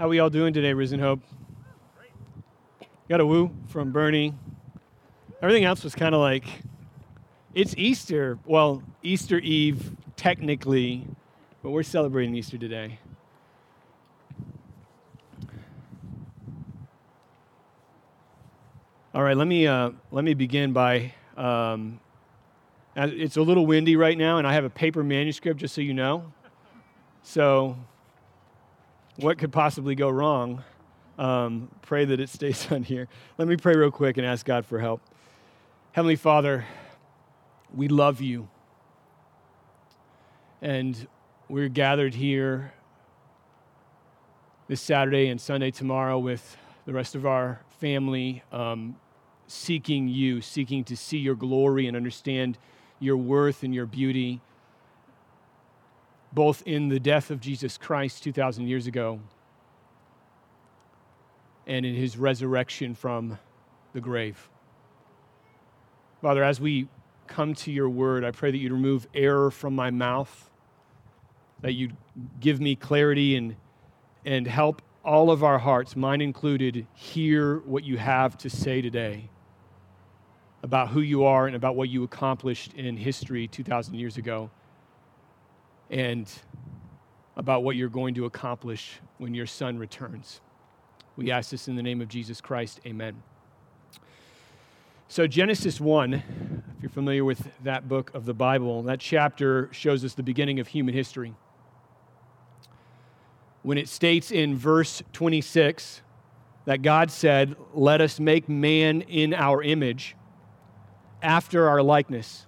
How we all doing today, Risen Hope? Got a woo from Bernie. Everything else was kind of like, it's Easter. Well, Easter Eve, technically, but we're celebrating Easter today. All right, let me, uh, let me begin by. Um, it's a little windy right now, and I have a paper manuscript, just so you know. So what could possibly go wrong? Um, pray that it stays on here. Let me pray real quick and ask God for help. Heavenly Father, we love you. And we're gathered here this Saturday and Sunday tomorrow with the rest of our family, um, seeking you, seeking to see your glory and understand your worth and your beauty both in the death of Jesus Christ 2,000 years ago and in his resurrection from the grave. Father, as we come to your word, I pray that you'd remove error from my mouth, that you'd give me clarity and, and help all of our hearts, mine included, hear what you have to say today about who you are and about what you accomplished in history 2,000 years ago and about what you're going to accomplish when your son returns. We ask this in the name of Jesus Christ. Amen. So, Genesis 1, if you're familiar with that book of the Bible, that chapter shows us the beginning of human history. When it states in verse 26 that God said, Let us make man in our image, after our likeness,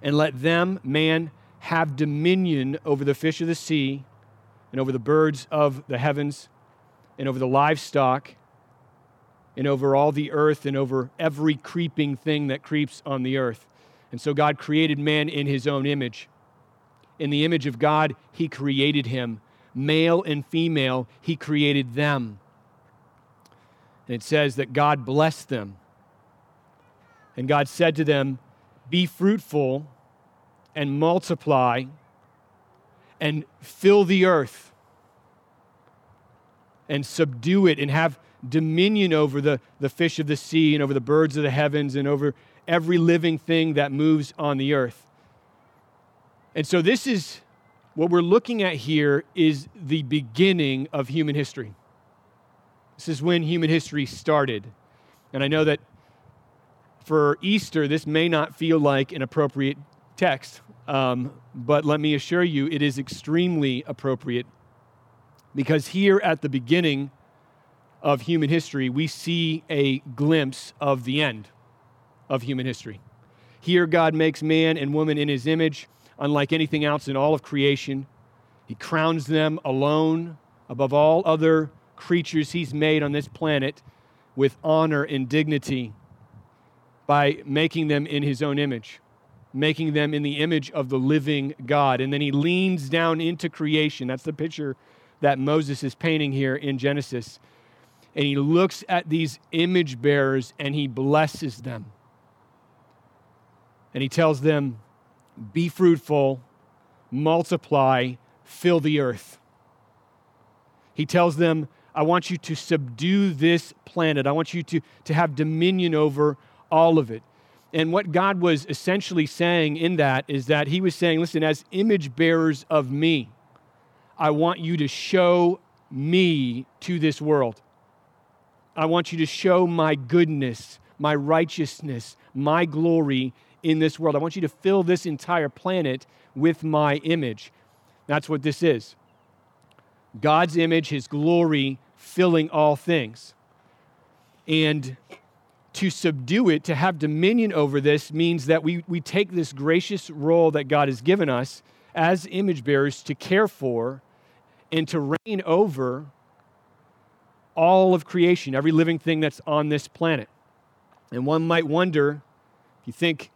and let them, man, have dominion over the fish of the sea and over the birds of the heavens and over the livestock and over all the earth and over every creeping thing that creeps on the earth. And so God created man in his own image. In the image of God, he created him. Male and female, he created them. And it says that God blessed them. And God said to them, Be fruitful and multiply and fill the earth and subdue it and have dominion over the, the fish of the sea and over the birds of the heavens and over every living thing that moves on the earth. And so, this is what we're looking at here is the beginning of human history. This is when human history started. And I know that for Easter, this may not feel like an appropriate text, um, but let me assure you, it is extremely appropriate because here at the beginning of human history, we see a glimpse of the end of human history. Here, God makes man and woman in his image, unlike anything else in all of creation. He crowns them alone above all other creatures he's made on this planet with honor and dignity by making them in his own image making them in the image of the living God. And then he leans down into creation. That's the picture that Moses is painting here in Genesis. And he looks at these image bearers and he blesses them. And he tells them, Be fruitful, multiply, fill the earth. He tells them, I want you to subdue this planet. I want you to, to have dominion over all of it. And what God was essentially saying in that is that He was saying, listen, as image bearers of me, I want you to show me to this world. I want you to show my goodness, my righteousness, my glory in this world. I want you to fill this entire planet with my image. That's what this is God's image, His glory filling all things. And to subdue it, to have dominion over this, means that we, we take this gracious role that God has given us as image bearers to care for and to reign over all of creation, every living thing that's on this planet. And one might wonder, if you think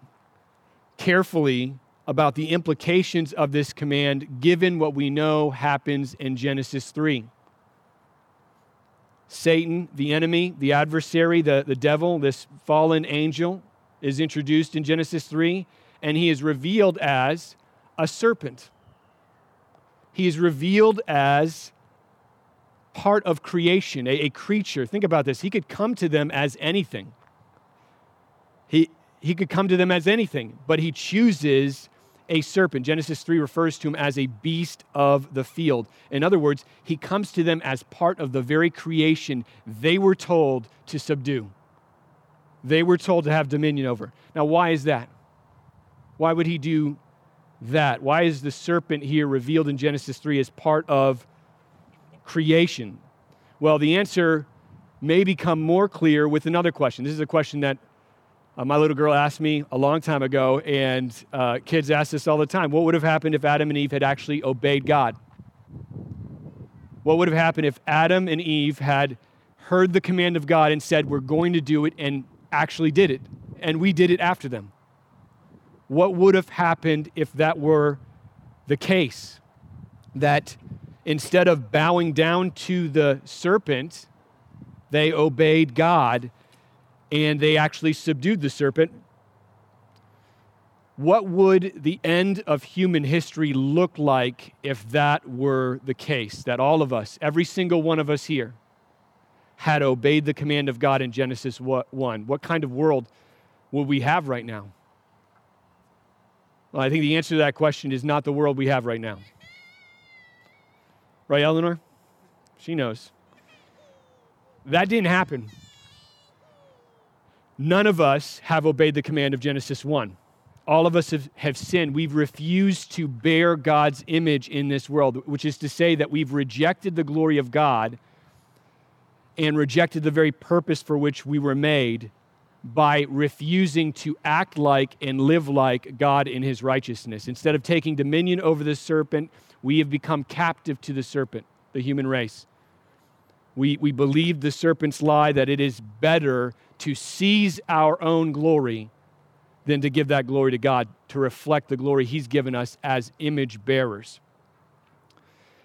carefully about the implications of this command, given what we know happens in Genesis 3. Satan, the enemy, the adversary, the, the devil, this fallen angel, is introduced in Genesis 3, and he is revealed as a serpent. He is revealed as part of creation, a, a creature. Think about this. He could come to them as anything. He, he could come to them as anything, but he chooses a serpent. Genesis 3 refers to him as a beast of the field. In other words, he comes to them as part of the very creation they were told to subdue. They were told to have dominion over. Now, why is that? Why would he do that? Why is the serpent here revealed in Genesis 3 as part of creation? Well, the answer may become more clear with another question. This is a question that uh, my little girl asked me a long time ago, and uh, kids ask this all the time. What would have happened if Adam and Eve had actually obeyed God? What would have happened if Adam and Eve had heard the command of God and said, We're going to do it, and actually did it? And we did it after them. What would have happened if that were the case? That instead of bowing down to the serpent, they obeyed God and they actually subdued the serpent. What would the end of human history look like if that were the case? That all of us, every single one of us here, had obeyed the command of God in Genesis 1? What kind of world would we have right now? Well, I think the answer to that question is not the world we have right now. Right, Eleanor? She knows. That didn't happen none of us have obeyed the command of Genesis 1. All of us have, have sinned. We've refused to bear God's image in this world, which is to say that we've rejected the glory of God and rejected the very purpose for which we were made by refusing to act like and live like God in his righteousness. Instead of taking dominion over the serpent, we have become captive to the serpent, the human race. We, we believe the serpent's lie that it is better to seize our own glory than to give that glory to God, to reflect the glory He's given us as image bearers.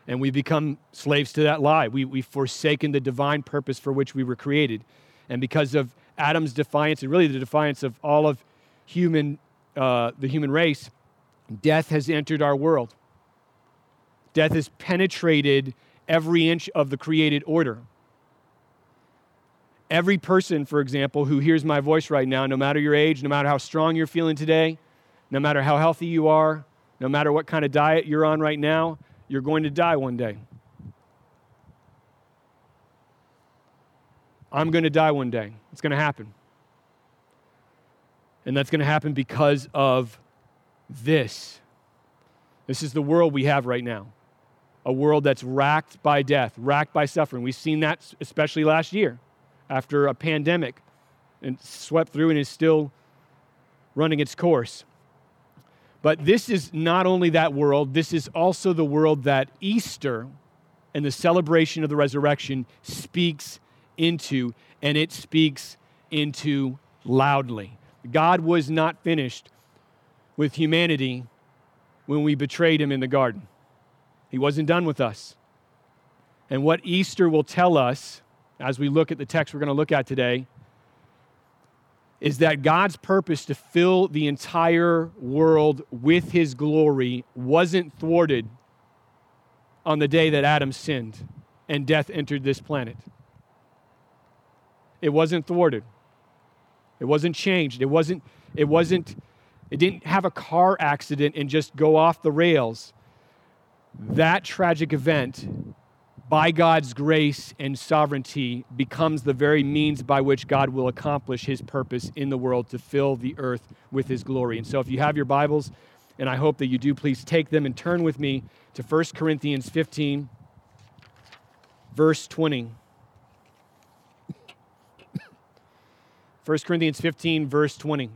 And we become slaves to that lie. We, we've forsaken the divine purpose for which we were created. And because of Adam's defiance, and really the defiance of all of human, uh, the human race, death has entered our world. Death has penetrated every inch of the created order. Every person, for example, who hears my voice right now, no matter your age, no matter how strong you're feeling today, no matter how healthy you are, no matter what kind of diet you're on right now, you're going to die one day. I'm going to die one day. It's going to happen. And that's going to happen because of this. This is the world we have right now a world that's racked by death, racked by suffering. We've seen that especially last year after a pandemic and swept through and is still running its course. But this is not only that world, this is also the world that Easter and the celebration of the resurrection speaks into, and it speaks into loudly. God was not finished with humanity when we betrayed him in the garden. He wasn't done with us. And what Easter will tell us as we look at the text we're going to look at today, is that God's purpose to fill the entire world with his glory wasn't thwarted on the day that Adam sinned and death entered this planet. It wasn't thwarted. It wasn't changed. It wasn't, it wasn't, it didn't have a car accident and just go off the rails. That tragic event by God's grace and sovereignty, becomes the very means by which God will accomplish his purpose in the world to fill the earth with his glory. And so, if you have your Bibles, and I hope that you do, please take them and turn with me to 1 Corinthians 15, verse 20. 1 Corinthians 15, verse 20.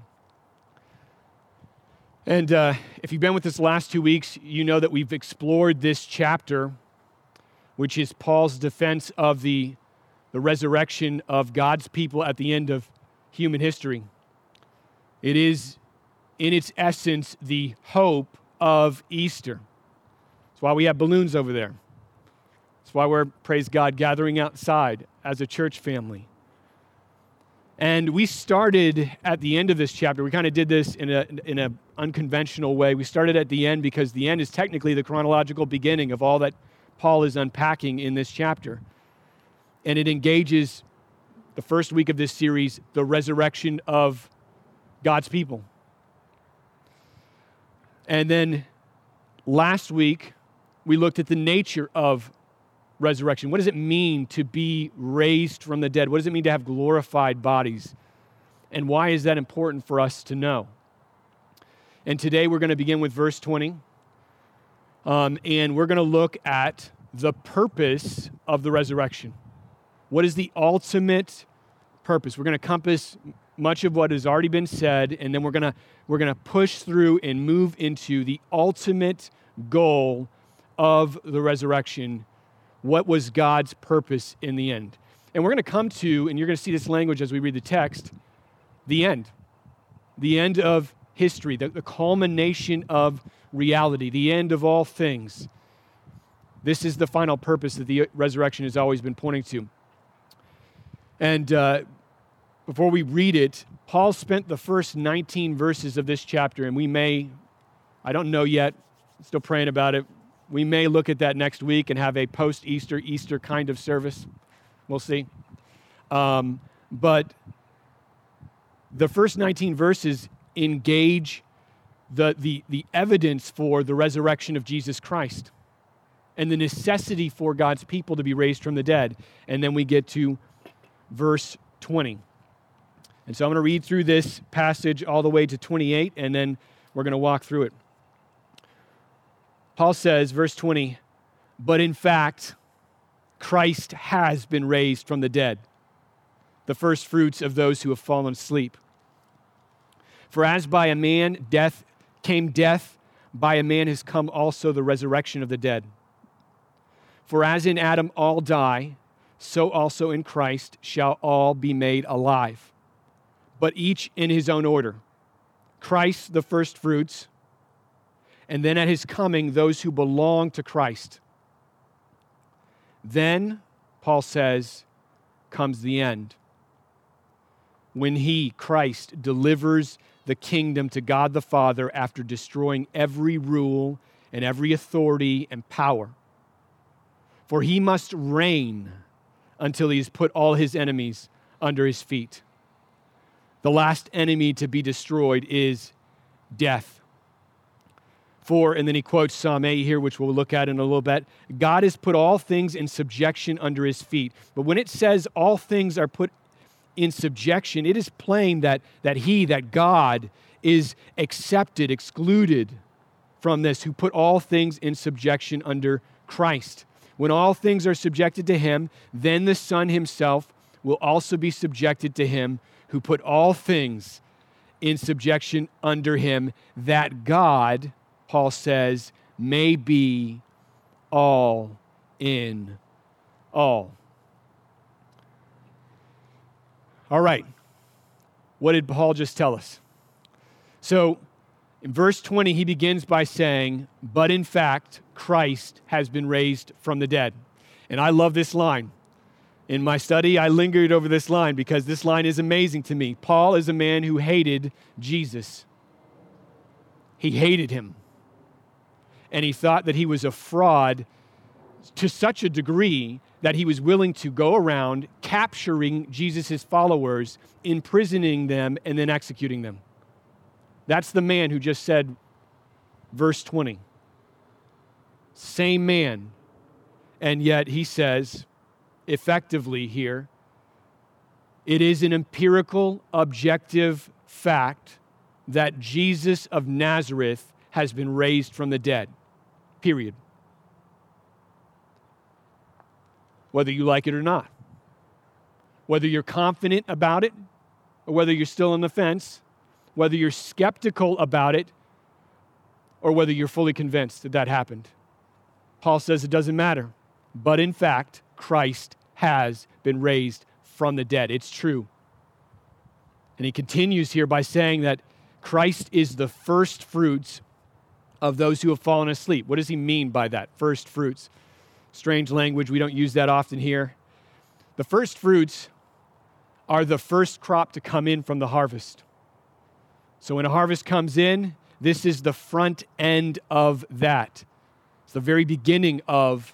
And uh, if you've been with us last two weeks, you know that we've explored this chapter which is Paul's defense of the, the resurrection of God's people at the end of human history. It is, in its essence, the hope of Easter. That's why we have balloons over there. That's why we're, praise God, gathering outside as a church family. And we started at the end of this chapter. We kind of did this in an in a unconventional way. We started at the end because the end is technically the chronological beginning of all that Paul is unpacking in this chapter. and it engages the first week of this series, the resurrection of God's people. And then last week, we looked at the nature of resurrection. What does it mean to be raised from the dead? What does it mean to have glorified bodies? And why is that important for us to know? And today we're going to begin with verse 20. Um, and we're going to look at the purpose of the resurrection. What is the ultimate purpose? We're going to compass much of what has already been said, and then we're going to we're going to push through and move into the ultimate goal of the resurrection. What was God's purpose in the end? And we're going to come to, and you're going to see this language as we read the text, the end. The end of history, the, the culmination of reality, the end of all things. This is the final purpose that the resurrection has always been pointing to. And uh, before we read it, Paul spent the first 19 verses of this chapter, and we may, I don't know yet, still praying about it. We may look at that next week and have a post Easter, Easter kind of service. We'll see. Um, but the first 19 verses engage the, the, the evidence for the resurrection of Jesus Christ and the necessity for God's people to be raised from the dead. And then we get to verse 20. And so I'm going to read through this passage all the way to 28, and then we're going to walk through it. Paul says, verse 20, but in fact, Christ has been raised from the dead, the first fruits of those who have fallen asleep. For as by a man death came death, by a man has come also the resurrection of the dead. For as in Adam all die, so also in Christ shall all be made alive but each in his own order. Christ, the first fruits, and then at his coming, those who belong to Christ. Then, Paul says, comes the end. When he, Christ, delivers the kingdom to God the Father after destroying every rule and every authority and power. For he must reign until he has put all his enemies under his feet. The last enemy to be destroyed is death. For, and then he quotes Psalm 8 here, which we'll look at in a little bit God has put all things in subjection under his feet. But when it says all things are put in subjection, it is plain that, that he, that God, is accepted, excluded from this, who put all things in subjection under Christ. When all things are subjected to him, then the Son himself will also be subjected to him who put all things in subjection under him, that God, Paul says, may be all in all. All right. What did Paul just tell us? So, in verse 20, he begins by saying, But in fact, Christ has been raised from the dead. And I love this line in my study, I lingered over this line because this line is amazing to me. Paul is a man who hated Jesus. He hated him. And he thought that he was a fraud to such a degree that he was willing to go around capturing Jesus' followers, imprisoning them, and then executing them. That's the man who just said, verse 20. Same man. And yet he says, effectively here. It is an empirical, objective fact that Jesus of Nazareth has been raised from the dead. Period. Whether you like it or not. Whether you're confident about it or whether you're still on the fence, whether you're skeptical about it or whether you're fully convinced that that happened. Paul says it doesn't matter. But in fact, Christ has been raised from the dead. It's true. And he continues here by saying that Christ is the first fruits of those who have fallen asleep. What does he mean by that? First fruits. Strange language. We don't use that often here. The first fruits are the first crop to come in from the harvest. So when a harvest comes in, this is the front end of that. It's the very beginning of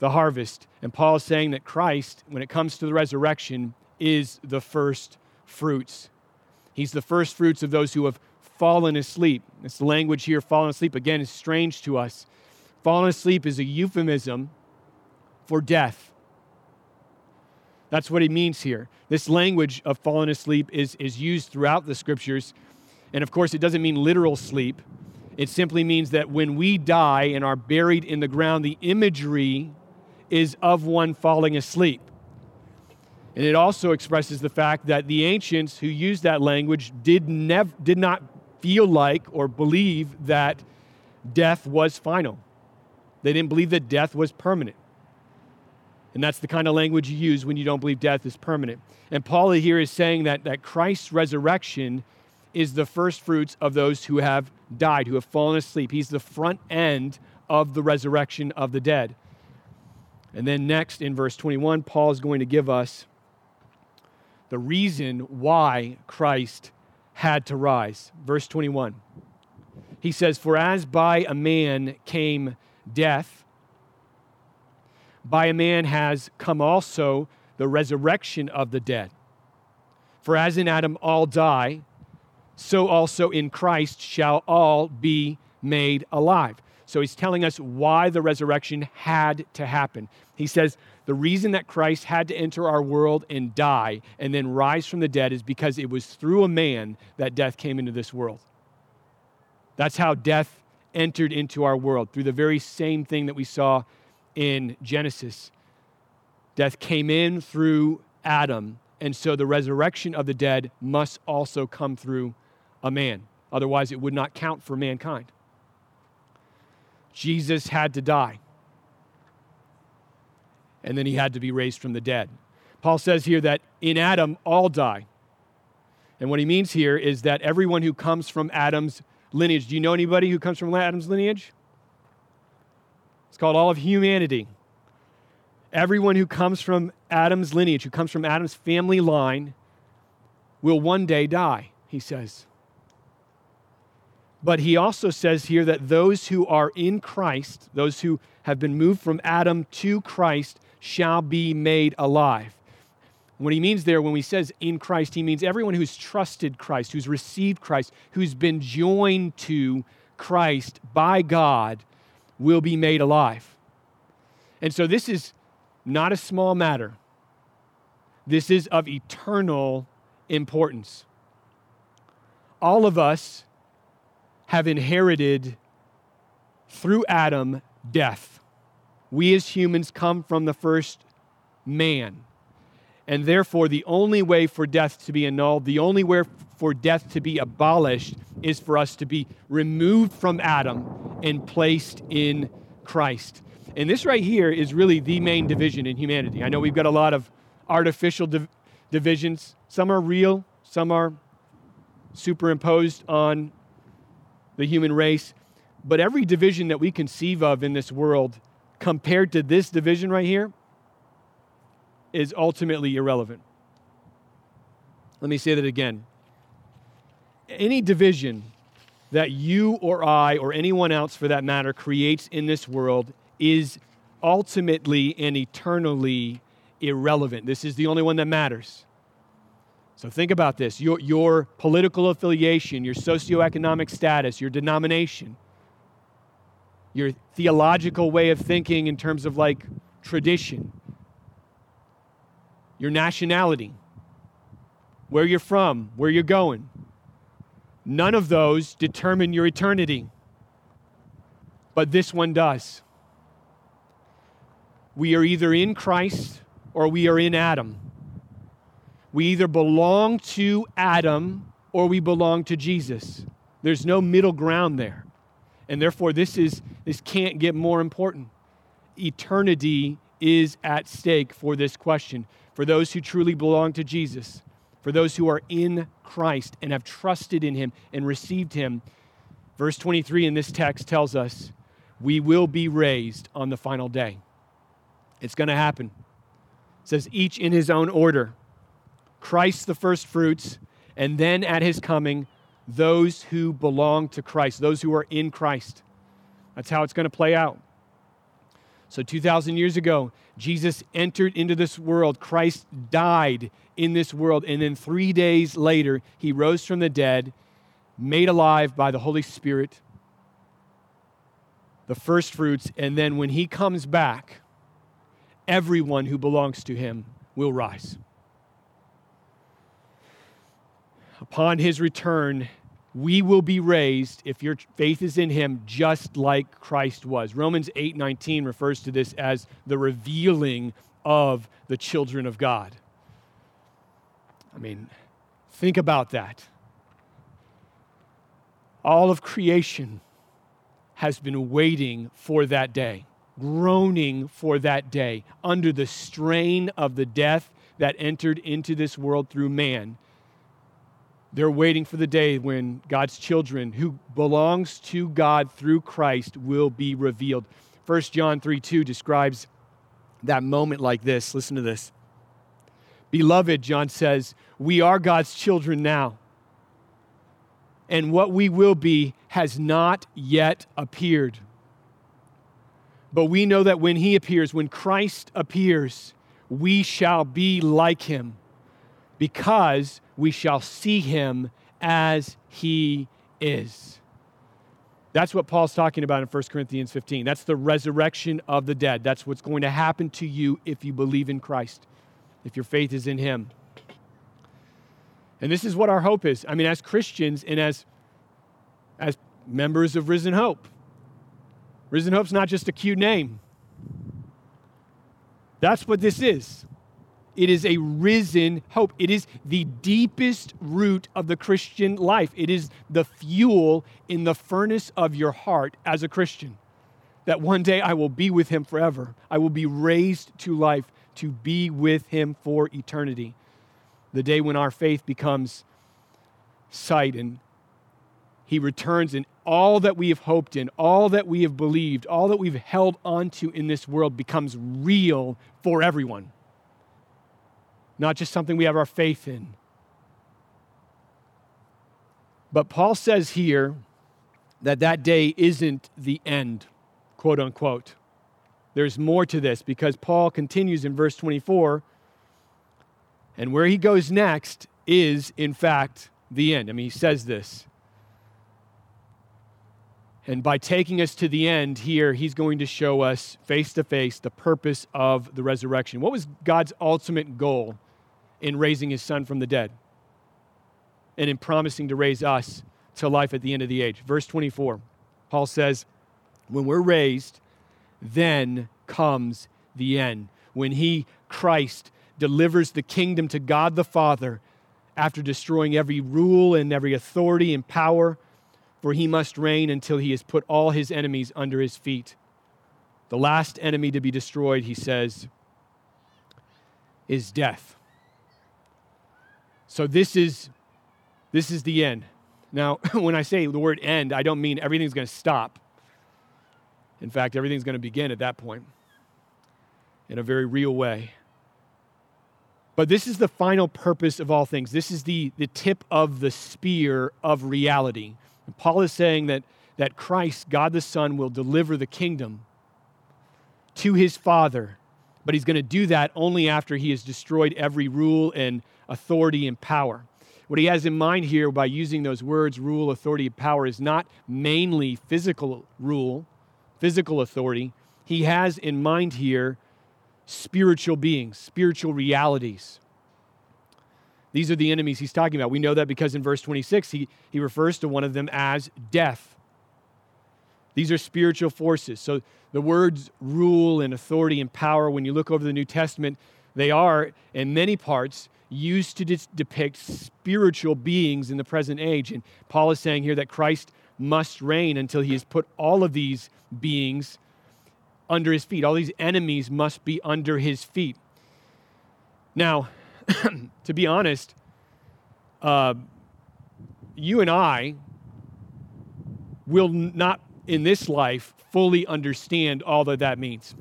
the harvest. And Paul is saying that Christ, when it comes to the resurrection, is the first fruits. He's the first fruits of those who have fallen asleep. This language here, fallen asleep, again, is strange to us. Fallen asleep is a euphemism for death. That's what he means here. This language of falling asleep is, is used throughout the scriptures. And of course, it doesn't mean literal sleep. It simply means that when we die and are buried in the ground, the imagery is of one falling asleep. And it also expresses the fact that the ancients who used that language did, nev- did not feel like or believe that death was final. They didn't believe that death was permanent. And that's the kind of language you use when you don't believe death is permanent. And Paul here is saying that, that Christ's resurrection is the first fruits of those who have died, who have fallen asleep. He's the front end of the resurrection of the dead. And then next in verse 21, Paul is going to give us the reason why Christ had to rise. Verse 21. He says, For as by a man came death, by a man has come also the resurrection of the dead. For as in Adam all die, so also in Christ shall all be made alive. So he's telling us why the resurrection had to happen. He says, the reason that Christ had to enter our world and die and then rise from the dead is because it was through a man that death came into this world. That's how death entered into our world, through the very same thing that we saw in Genesis. Death came in through Adam, and so the resurrection of the dead must also come through a man. Otherwise, it would not count for mankind. Jesus had to die and then he had to be raised from the dead. Paul says here that in Adam all die. And what he means here is that everyone who comes from Adam's lineage, do you know anybody who comes from Adam's lineage? It's called all of humanity. Everyone who comes from Adam's lineage, who comes from Adam's family line, will one day die, he says. But he also says here that those who are in Christ, those who have been moved from Adam to Christ, shall be made alive. What he means there, when he says in Christ, he means everyone who's trusted Christ, who's received Christ, who's been joined to Christ by God, will be made alive. And so this is not a small matter. This is of eternal importance. All of us have inherited through Adam death. We as humans come from the first man. And therefore, the only way for death to be annulled, the only way for death to be abolished, is for us to be removed from Adam and placed in Christ. And this right here is really the main division in humanity. I know we've got a lot of artificial div- divisions, some are real, some are superimposed on the human race. But every division that we conceive of in this world compared to this division right here is ultimately irrelevant. Let me say that again. Any division that you or I or anyone else for that matter creates in this world is ultimately and eternally irrelevant. This is the only one that matters. So think about this your, your political affiliation, your socioeconomic status, your denomination, your theological way of thinking in terms of like tradition, your nationality, where you're from, where you're going. None of those determine your eternity, but this one does. We are either in Christ or we are in Adam. We either belong to Adam or we belong to Jesus. There's no middle ground there. And therefore, this, is, this can't get more important. Eternity is at stake for this question. For those who truly belong to Jesus, for those who are in Christ and have trusted in him and received him, verse 23 in this text tells us we will be raised on the final day. It's going to happen. It says, each in his own order. Christ the first fruits, and then at his coming, those who belong to Christ, those who are in Christ. That's how it's going to play out. So, 2,000 years ago, Jesus entered into this world. Christ died in this world. And then three days later, he rose from the dead, made alive by the Holy Spirit, the first fruits. And then when he comes back, everyone who belongs to him will rise. Upon his return, we will be raised if your faith is in him just like Christ was. Romans 8:19 refers to this as the revealing of the children of God. I mean, think about that. All of creation has been waiting for that day, groaning for that day under the strain of the death that entered into this world through man they're waiting for the day when God's children, who belongs to God through Christ, will be revealed. 1 John 3 2 describes that moment like this. Listen to this. Beloved, John says, we are God's children now. And what we will be has not yet appeared. But we know that when he appears, when Christ appears, we shall be like him because we shall see him as he is. That's what Paul's talking about in 1 Corinthians 15. That's the resurrection of the dead. That's what's going to happen to you if you believe in Christ, if your faith is in him. And this is what our hope is. I mean, as Christians and as, as members of Risen Hope, Risen Hope's not just a cute name. That's what this is. It is a risen hope. It is the deepest root of the Christian life. It is the fuel in the furnace of your heart as a Christian. That one day I will be with him forever. I will be raised to life to be with him for eternity. The day when our faith becomes sight and he returns and all that we have hoped in, all that we have believed, all that we've held onto in this world becomes real for everyone not just something we have our faith in. But Paul says here that that day isn't the end, quote unquote. There's more to this because Paul continues in verse 24, and where he goes next is, in fact, the end. I mean, he says this. And by taking us to the end here, he's going to show us face to face the purpose of the resurrection. What was God's ultimate goal in raising his son from the dead and in promising to raise us to life at the end of the age. Verse 24, Paul says, When we're raised, then comes the end. When he, Christ, delivers the kingdom to God the Father after destroying every rule and every authority and power, for he must reign until he has put all his enemies under his feet. The last enemy to be destroyed, he says, is death. So this is this is the end. Now, when I say the word end, I don't mean everything's going to stop. In fact, everything's going to begin at that point in a very real way. But this is the final purpose of all things. This is the, the tip of the spear of reality. And Paul is saying that, that Christ, God the Son, will deliver the kingdom to his Father. But he's going to do that only after he has destroyed every rule and authority, and power. What he has in mind here by using those words, rule, authority, power, is not mainly physical rule, physical authority. He has in mind here spiritual beings, spiritual realities. These are the enemies he's talking about. We know that because in verse 26, he, he refers to one of them as death. These are spiritual forces. So the words rule and authority and power, when you look over the New Testament, they are, in many parts, used to de- depict spiritual beings in the present age. And Paul is saying here that Christ must reign until he has put all of these beings under his feet. All these enemies must be under his feet. Now, to be honest, uh, you and I will not in this life fully understand all that that means.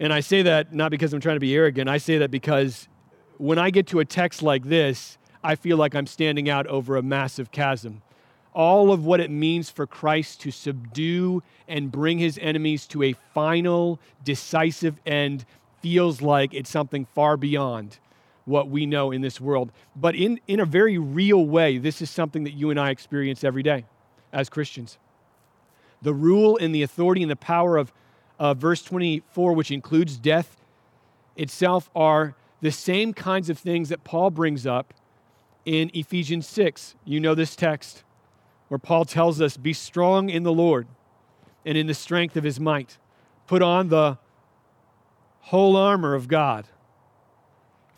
And I say that not because I'm trying to be arrogant, I say that because when I get to a text like this, I feel like I'm standing out over a massive chasm. all of what it means for Christ to subdue and bring his enemies to a final, decisive end feels like it's something far beyond what we know in this world. But in, in a very real way, this is something that you and I experience every day as Christians. The rule and the authority and the power of uh, verse 24, which includes death itself, are the same kinds of things that Paul brings up in Ephesians 6. You know this text where Paul tells us, Be strong in the Lord and in the strength of his might. Put on the whole armor of God.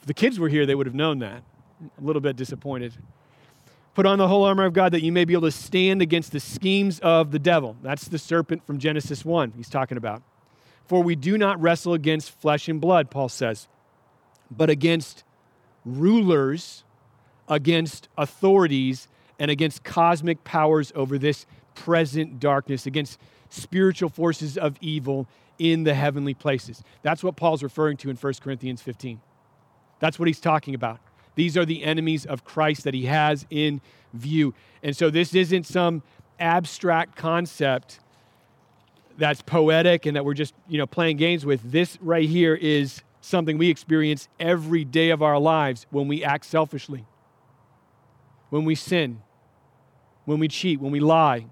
If the kids were here, they would have known that. A little bit disappointed. Put on the whole armor of God that you may be able to stand against the schemes of the devil. That's the serpent from Genesis 1 he's talking about. For we do not wrestle against flesh and blood, Paul says, but against rulers, against authorities, and against cosmic powers over this present darkness, against spiritual forces of evil in the heavenly places. That's what Paul's referring to in 1 Corinthians 15. That's what he's talking about. These are the enemies of Christ that he has in view. And so this isn't some abstract concept that's poetic and that we're just, you know, playing games with. This right here is something we experience every day of our lives when we act selfishly. When we sin, when we cheat, when we lie,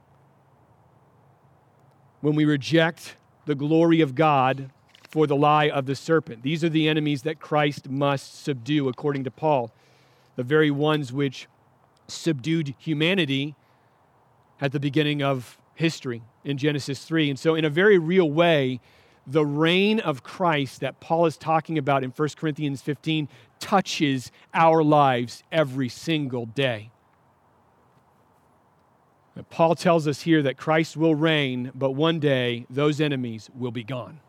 when we reject the glory of God for the lie of the serpent. These are the enemies that Christ must subdue, according to Paul, the very ones which subdued humanity at the beginning of history in Genesis 3. And so, in a very real way, the reign of Christ that Paul is talking about in 1 Corinthians 15 touches our lives every single day. Paul tells us here that Christ will reign, but one day those enemies will be gone.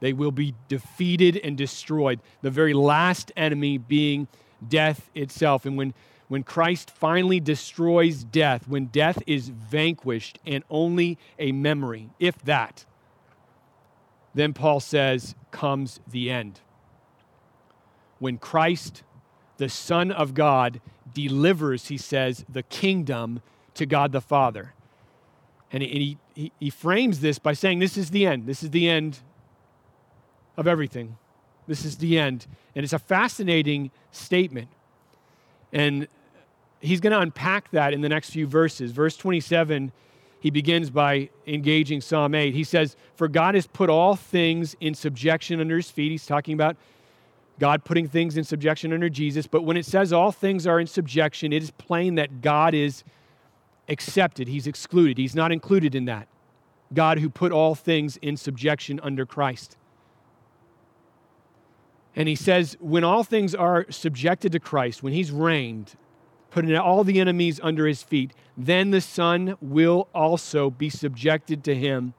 They will be defeated and destroyed, the very last enemy being death itself. And when, when Christ finally destroys death, when death is vanquished and only a memory, if that, then Paul says, comes the end. When Christ, the Son of God, delivers, he says, the kingdom to God the Father. And he, he, he frames this by saying, This is the end. This is the end of everything. This is the end. And it's a fascinating statement. And he's going to unpack that in the next few verses. Verse 27, he begins by engaging Psalm 8. He says, For God has put all things in subjection under his feet. He's talking about God putting things in subjection under Jesus. But when it says all things are in subjection, it is plain that God is accepted, he's excluded. He's not included in that. God who put all things in subjection under Christ. And he says, when all things are subjected to Christ, when he's reigned, putting all the enemies under his feet, then the Son will also be subjected to him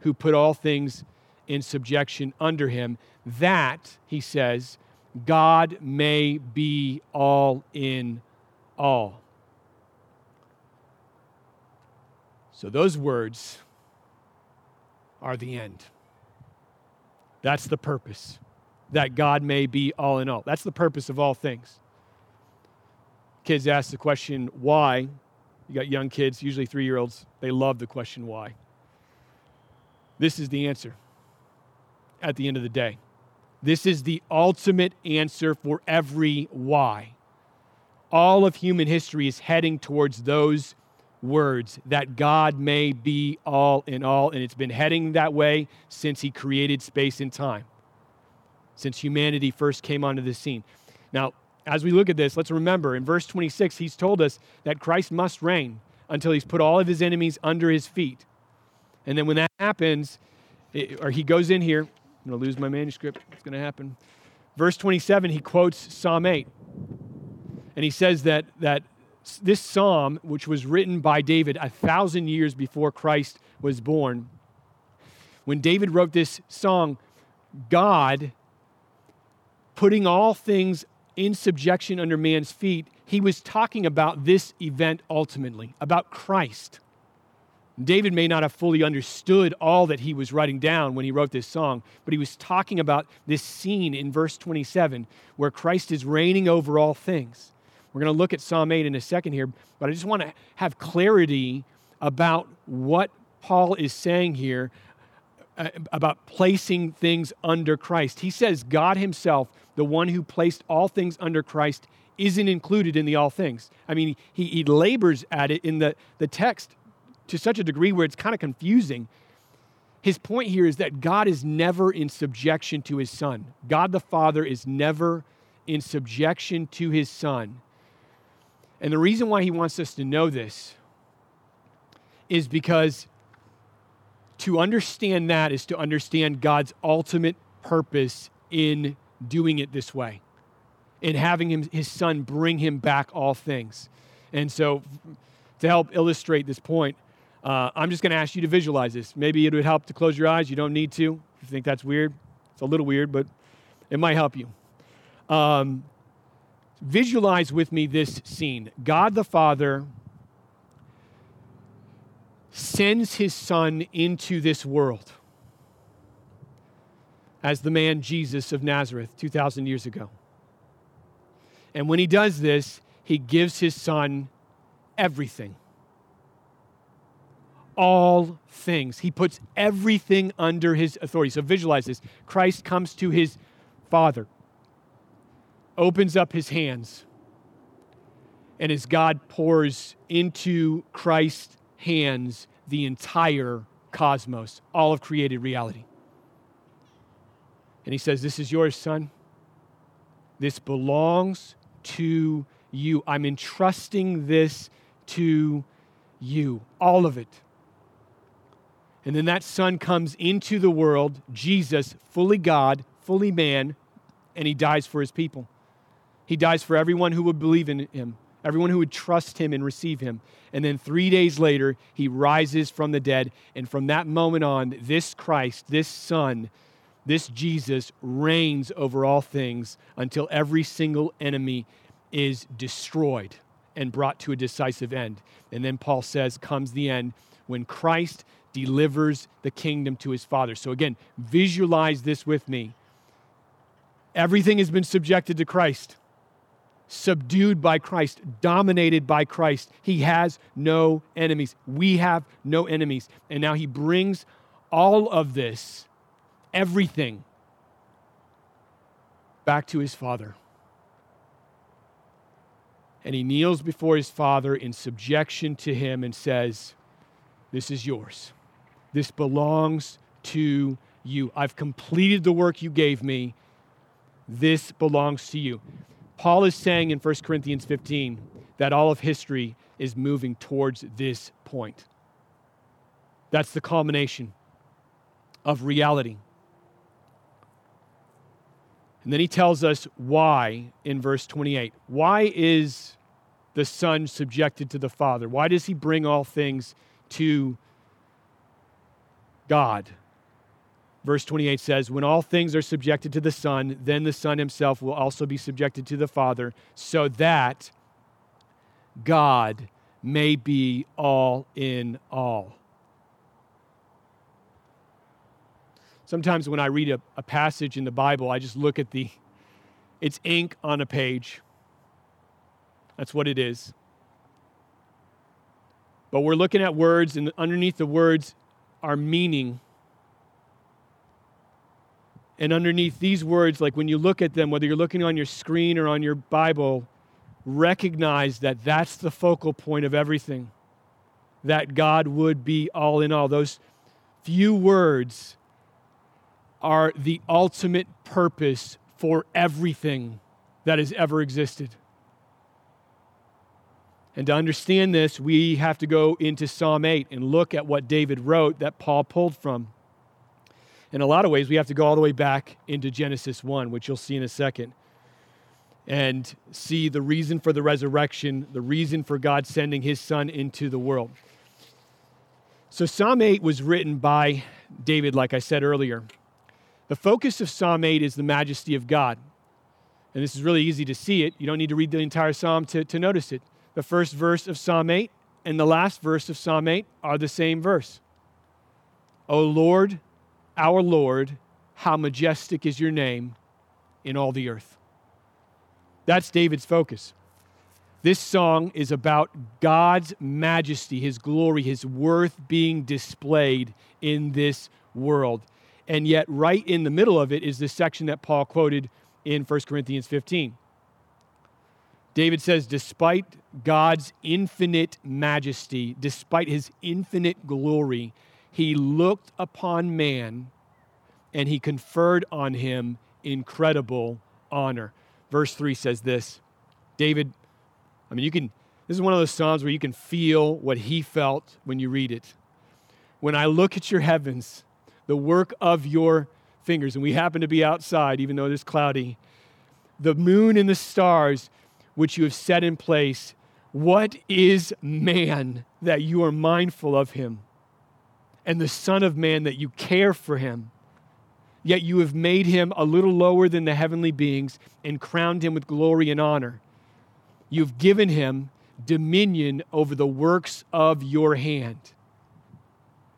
who put all things in subjection under him. That, he says, God may be all in all. So those words are the end. That's the purpose, that God may be all in all. That's the purpose of all things. Kids ask the question, why? You got young kids, usually three year olds, they love the question, why? This is the answer at the end of the day. This is the ultimate answer for every why. All of human history is heading towards those words that God may be all in all. And it's been heading that way since He created space and time, since humanity first came onto the scene. Now, as we look at this, let's remember in verse 26, He's told us that Christ must reign until He's put all of His enemies under His feet. And then when that happens, it, or He goes in here, I'm going to lose my manuscript. It's going to happen. Verse 27, He quotes Psalm 8. And he says that, that this psalm, which was written by David a thousand years before Christ was born, when David wrote this song, God putting all things in subjection under man's feet, he was talking about this event ultimately, about Christ. David may not have fully understood all that he was writing down when he wrote this song, but he was talking about this scene in verse 27 where Christ is reigning over all things We're going to look at Psalm 8 in a second here, but I just want to have clarity about what Paul is saying here uh, about placing things under Christ. He says God Himself, the one who placed all things under Christ, isn't included in the all things. I mean, he, he labors at it in the, the text to such a degree where it's kind of confusing. His point here is that God is never in subjection to his Son. God the Father is never in subjection to his Son. And the reason why he wants us to know this is because to understand that is to understand God's ultimate purpose in doing it this way, and having him, his son bring him back all things. And so, to help illustrate this point, uh, I'm just going to ask you to visualize this. Maybe it would help to close your eyes. You don't need to. If you think that's weird, it's a little weird, but it might help you. Um, visualize with me this scene God the Father sends his son into this world as the man Jesus of Nazareth 2,000 years ago. And when he does this, he gives his son everything. All things. He puts everything under his authority. So visualize this Christ comes to his Father, opens up his hands, and as God pours into Christ's hands the entire cosmos, all of created reality. And he says, This is yours, son. This belongs to you. I'm entrusting this to you, all of it. And then that son comes into the world, Jesus, fully God, fully man, and he dies for his people. He dies for everyone who would believe in him everyone who would trust him and receive him. And then three days later, he rises from the dead. And from that moment on, this Christ, this Son, this Jesus reigns over all things until every single enemy is destroyed and brought to a decisive end. And then Paul says, comes the end when Christ delivers the kingdom to his Father. So again, visualize this with me. Everything has been subjected to Christ subdued by Christ, dominated by Christ. He has no enemies. We have no enemies. And now he brings all of this, everything, back to his Father. And he kneels before his Father in subjection to him and says, This is yours. This belongs to you. I've completed the work you gave me. This belongs to you. Paul is saying in 1 Corinthians 15 that all of history is moving towards this point. That's the culmination of reality. And then he tells us why in verse 28. Why is the Son subjected to the Father? Why does he bring all things to God? Verse 28 says, When all things are subjected to the Son, then the Son himself will also be subjected to the Father, so that God may be all in all. Sometimes when I read a, a, passage in the Bible, I just look at the, it's ink on a page. That's what it is. But we're looking at words, and underneath the words are meaning and underneath these words, like when you look at them, whether you're looking on your screen or on your Bible, recognize that that's the focal point of everything. That God would be all in all. Those few words are the ultimate purpose for everything that has ever existed. And to understand this, we have to go into Psalm 8 and look at what David wrote that Paul pulled from in a lot of ways, we have to go all the way back into Genesis 1, which you'll see in a second, and see the reason for the resurrection, the reason for God sending his son into the world. So, Psalm 8 was written by David, like I said earlier. The focus of Psalm 8 is the majesty of God. And this is really easy to see it. You don't need to read the entire psalm to, to notice it. The first verse of Psalm 8 and the last verse of Psalm 8 are the same verse. O Lord, our Lord, how majestic is your name in all the earth. That's David's focus. This song is about God's majesty, his glory, his worth being displayed in this world. And yet, right in the middle of it is this section that Paul quoted in 1 Corinthians 15. David says, despite God's infinite majesty, despite his infinite glory, he looked upon man and he conferred on him incredible honor. Verse 3 says this David, I mean, you can, this is one of those Psalms where you can feel what he felt when you read it. When I look at your heavens, the work of your fingers, and we happen to be outside, even though it is cloudy, the moon and the stars which you have set in place, what is man that you are mindful of him? And the Son of Man that you care for him? Yet you have made him a little lower than the heavenly beings and crowned him with glory and honor. You've given him dominion over the works of your hand.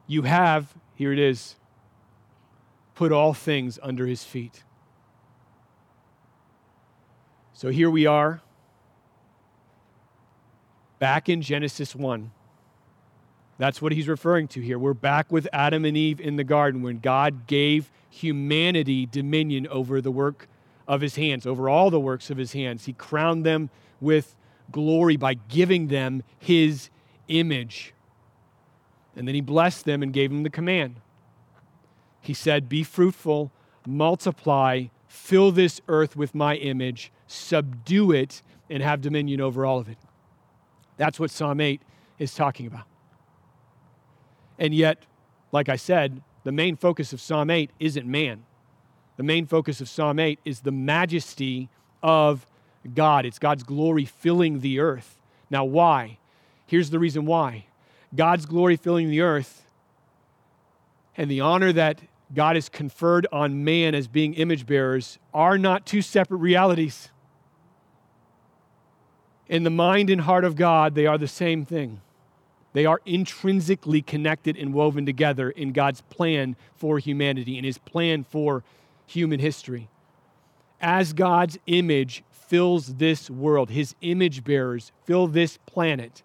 You have, here it is, put all things under his feet. So here we are, back in Genesis 1. That's what he's referring to here. We're back with Adam and Eve in the garden when God gave humanity dominion over the work of his hands, over all the works of his hands. He crowned them with glory by giving them his image. And then he blessed them and gave them the command. He said, Be fruitful, multiply, fill this earth with my image, subdue it, and have dominion over all of it. That's what Psalm 8 is talking about. And yet, like I said, the main focus of Psalm 8 isn't man. The main focus of Psalm 8 is the majesty of God. It's God's glory filling the earth. Now, why? Here's the reason why God's glory filling the earth and the honor that God has conferred on man as being image bearers are not two separate realities. In the mind and heart of God, they are the same thing. They are intrinsically connected and woven together in God's plan for humanity, in his plan for human history. As God's image fills this world, his image bearers fill this planet,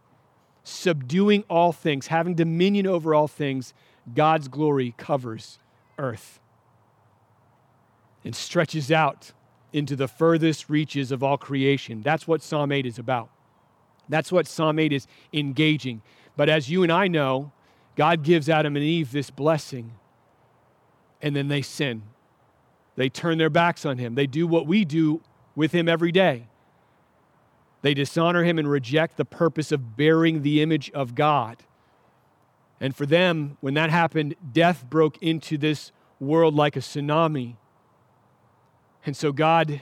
subduing all things, having dominion over all things, God's glory covers earth and stretches out into the furthest reaches of all creation. That's what Psalm 8 is about. That's what Psalm 8 is engaging. But as you and I know, God gives Adam and Eve this blessing, and then they sin. They turn their backs on Him. They do what we do with Him every day. They dishonor Him and reject the purpose of bearing the image of God. And for them, when that happened, death broke into this world like a tsunami. And so God,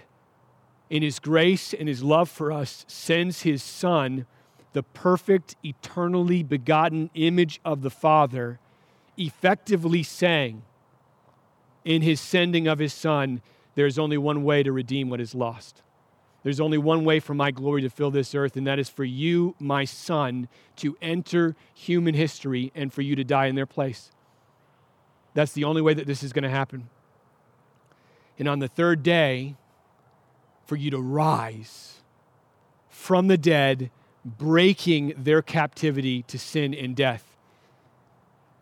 in His grace and His love for us, sends His Son the perfect, eternally begotten image of the Father, effectively saying in his sending of his Son, there's only one way to redeem what is lost. There's only one way for my glory to fill this earth, and that is for you, my Son, to enter human history and for you to die in their place. That's the only way that this is going to happen. And on the third day, for you to rise from the dead breaking their captivity to sin and death.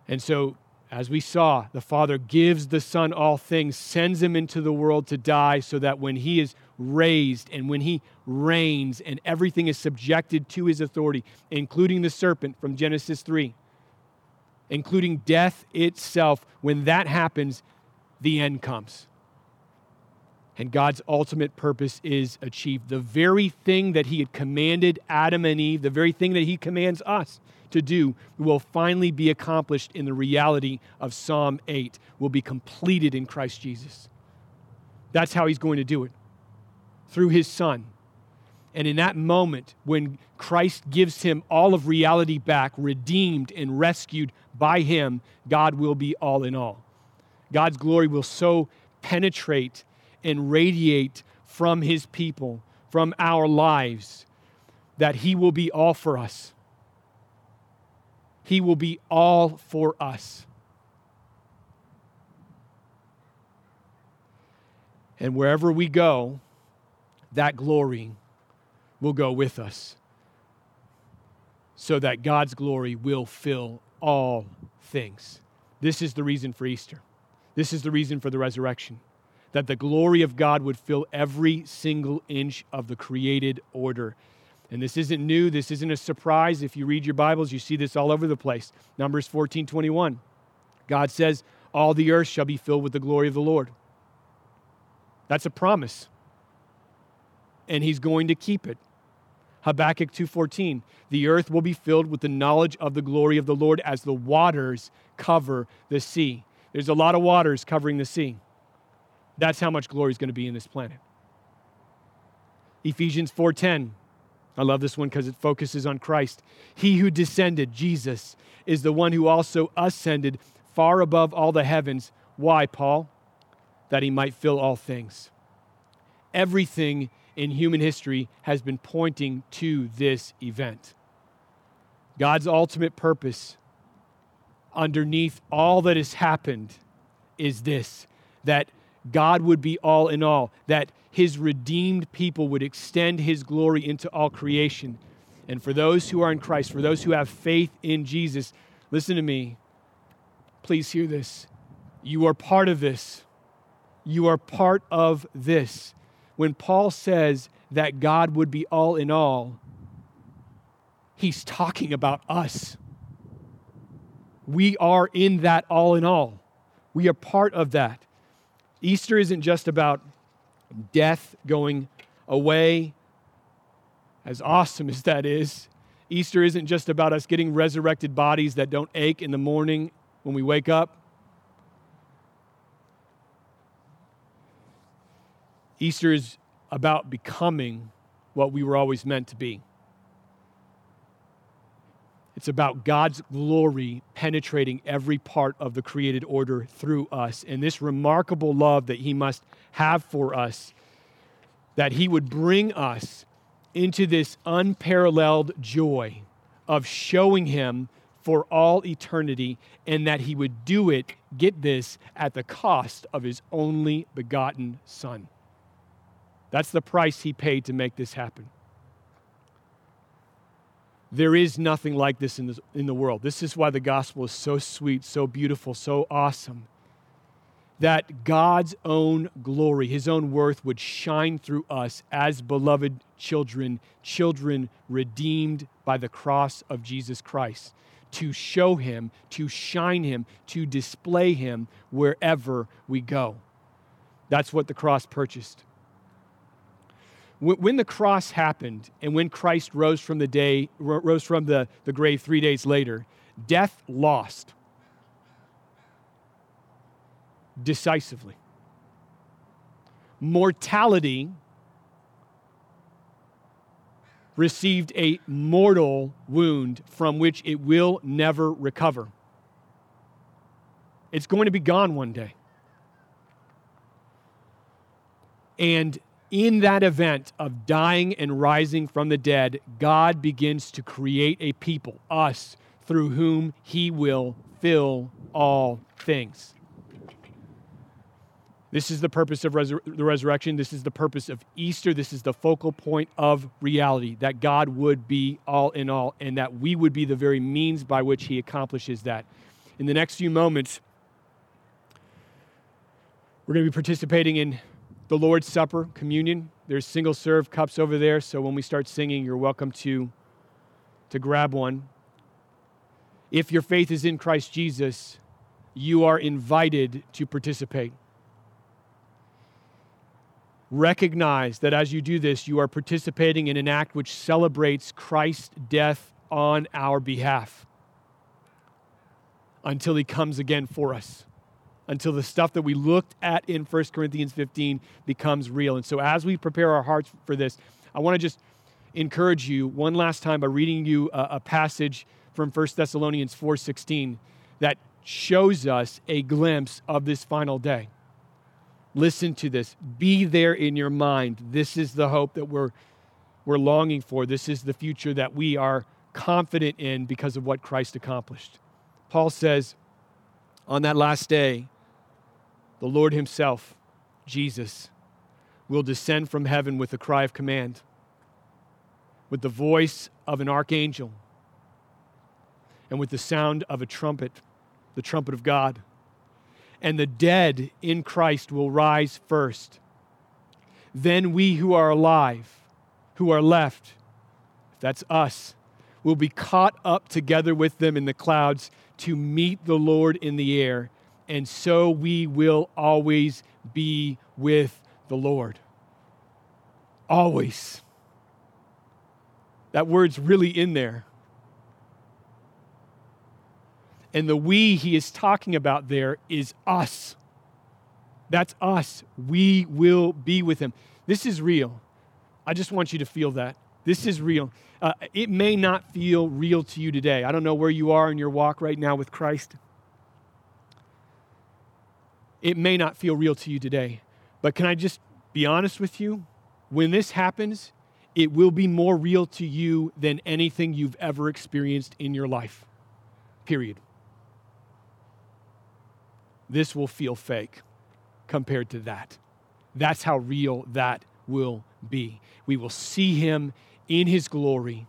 And so, as we saw, the Father gives the Son all things, sends him into the world to die, so that when he is raised and when he reigns and everything is subjected to his authority, including the serpent from Genesis 3, including death itself, when that happens, the end comes and God's ultimate purpose is achieved. The very thing that He had commanded Adam and Eve, the very thing that He commands us to do, will finally be accomplished in the reality of Psalm 8, will be completed in Christ Jesus. That's how He's going to do it through His Son. And in that moment, when Christ gives him all of reality back, redeemed and rescued by him, God will be all in all. God's glory will so penetrate and radiate from his people, from our lives, that he will be all for us. He will be all for us. And wherever we go, that glory will go with us. so that God's glory will fill all things. This is the reason for Easter. This is the reason for the resurrection that the glory of God would fill every single inch of the created order. And this isn't new, this isn't a surprise. If you read your Bibles, you see this all over the place. Numbers 14 21. God says, All the earth shall be filled with the glory of the Lord. That's a promise. And he's going to keep it. Habakkuk 2:14 The earth will be filled with the knowledge of the glory of the Lord as the waters cover the sea. There's a lot of waters covering the sea. That's how much glory is going to be in this planet. Ephesians 4:10. I love this one because it focuses on Christ. He who descended, Jesus, is the one who also ascended far above all the heavens. Why, Paul? That he might fill all things. Everything in human history has been pointing to this event. God's ultimate purpose underneath all that has happened is this that God would be all in all, that his redeemed people would extend his glory into all creation. And for those who are in Christ, for those who have faith in Jesus, listen to me. Please hear this. You are part of this. You are part of this. When Paul says that God would be all in all, he's talking about us. We are in that all in all. We are part of that. Easter isn't just about death going away, as awesome as that is. Easter isn't just about us getting resurrected bodies that don't ache in the morning when we wake up. Easter is about becoming what we were always meant to be. It's about God's glory penetrating every part of the created order through us. And this remarkable love that He must have for us, that He would bring us into this unparalleled joy of showing Him for all eternity, and that He would do it, get this, at the cost of His only begotten Son. That's the price He paid to make this happen. There is nothing like this in, the in the world. This is why the gospel is so sweet, so beautiful, so awesome. That God's own glory, his own worth would shine through us as beloved children, children redeemed by the cross of Jesus Christ, to show him, to shine him, to display him wherever we go. That's what the cross purchased when the cross happened and when Christ rose from the day rose from the, the grave three days later, death lost decisively. Mortality received a mortal wound from which it will never recover. It's going to be gone one day. And in that event of dying and rising from the dead, God begins to create a people, us, through whom he will fill all things. This is the purpose of resur- the resurrection. This is the purpose of Easter. This is the focal point of reality that God would be all in all and that we would be the very means by which he accomplishes that. In the next few moments, we're going to be participating in the Lord's Supper, communion. There's single serve cups over there, so when we start singing, you're welcome to, to grab one. If your faith is in Christ Jesus, you are invited to participate. Recognize that as you do this, you are participating in an act which celebrates Christ's death on our behalf until he comes again for us until the stuff that we looked at in 1 Corinthians 15 becomes real. And so, as we prepare our hearts for this, I want to just encourage you one last time by reading you a, a passage from 1 Thessalonians 4:16 that shows us a glimpse of this final day. Listen to this. Be there in your mind. This is the hope that we're we're longing for. This is the future that we are confident in because of what Christ accomplished. Paul says, on that last day, the Lord Himself, Jesus, will descend from heaven with a cry of command, with the voice of an archangel, and with the sound of a trumpet, the trumpet of God. And the dead in Christ will rise first. Then we who are alive, who are left, that's us, will be caught up together with them in the clouds to meet the Lord in the air. And so we will always be with the Lord. Always. That word's really in there. And the we he is talking about there is us. That's us. We will be with him. This is real. I just want you to feel that. This is real. Uh, it may not feel real to you today. I don't know where you are in your walk right now with Christ. It may not feel real to you today. But can I just be honest with you? When this happens, it will be more real to you than anything you've ever experienced in your life. Period. This will feel fake compared to that. That's how real that will be. We will see him in his glory.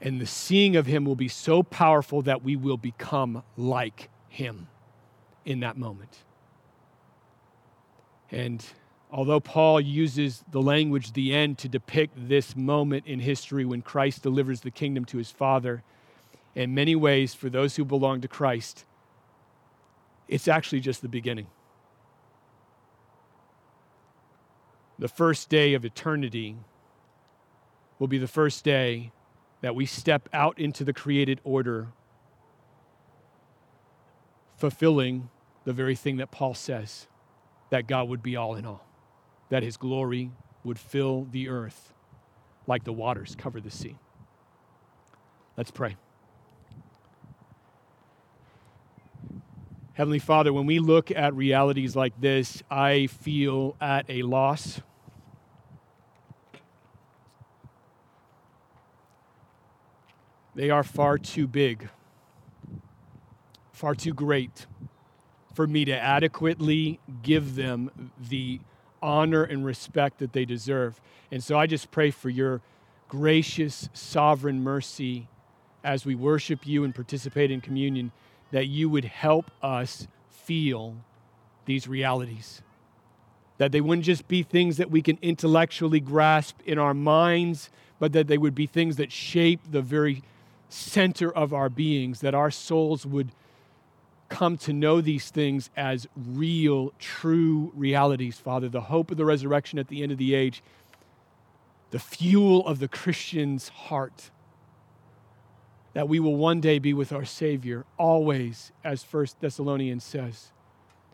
And the seeing of him will be so powerful that we will become like him in that moment. And although Paul uses the language, the end, to depict this moment in history when Christ delivers the kingdom to his Father, in many ways, for those who belong to Christ, it's actually just the beginning. The first day of eternity will be the first day that we step out into the created order, fulfilling the very thing that Paul says that God would be all in all, that his glory would fill the earth like the waters cover the sea. Let's pray. Heavenly Father, when we look at realities like this, I feel at a loss. They are far too big, far too great for me to adequately give them the honor and respect that they deserve. And so I just pray for your gracious, sovereign mercy as we worship you and participate in communion, that you would help us feel these realities. That they wouldn't just be things that we can intellectually grasp in our minds, but that they would be things that shape the very center of our beings, that our souls would come to know these things as real, true realities, Father. The hope of the resurrection at the end of the age, the fuel of the Christian's heart. That we will one day be with our Savior, always, as First Thessalonians says.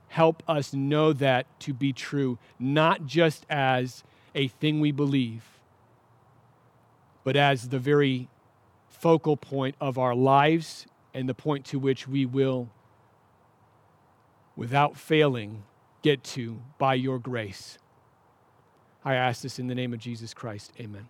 Help us know that to be true, not just as a thing we believe, but as the very focal point of our lives and the point to which we will without failing, get to by your grace. I ask this in the name of Jesus Christ. Amen.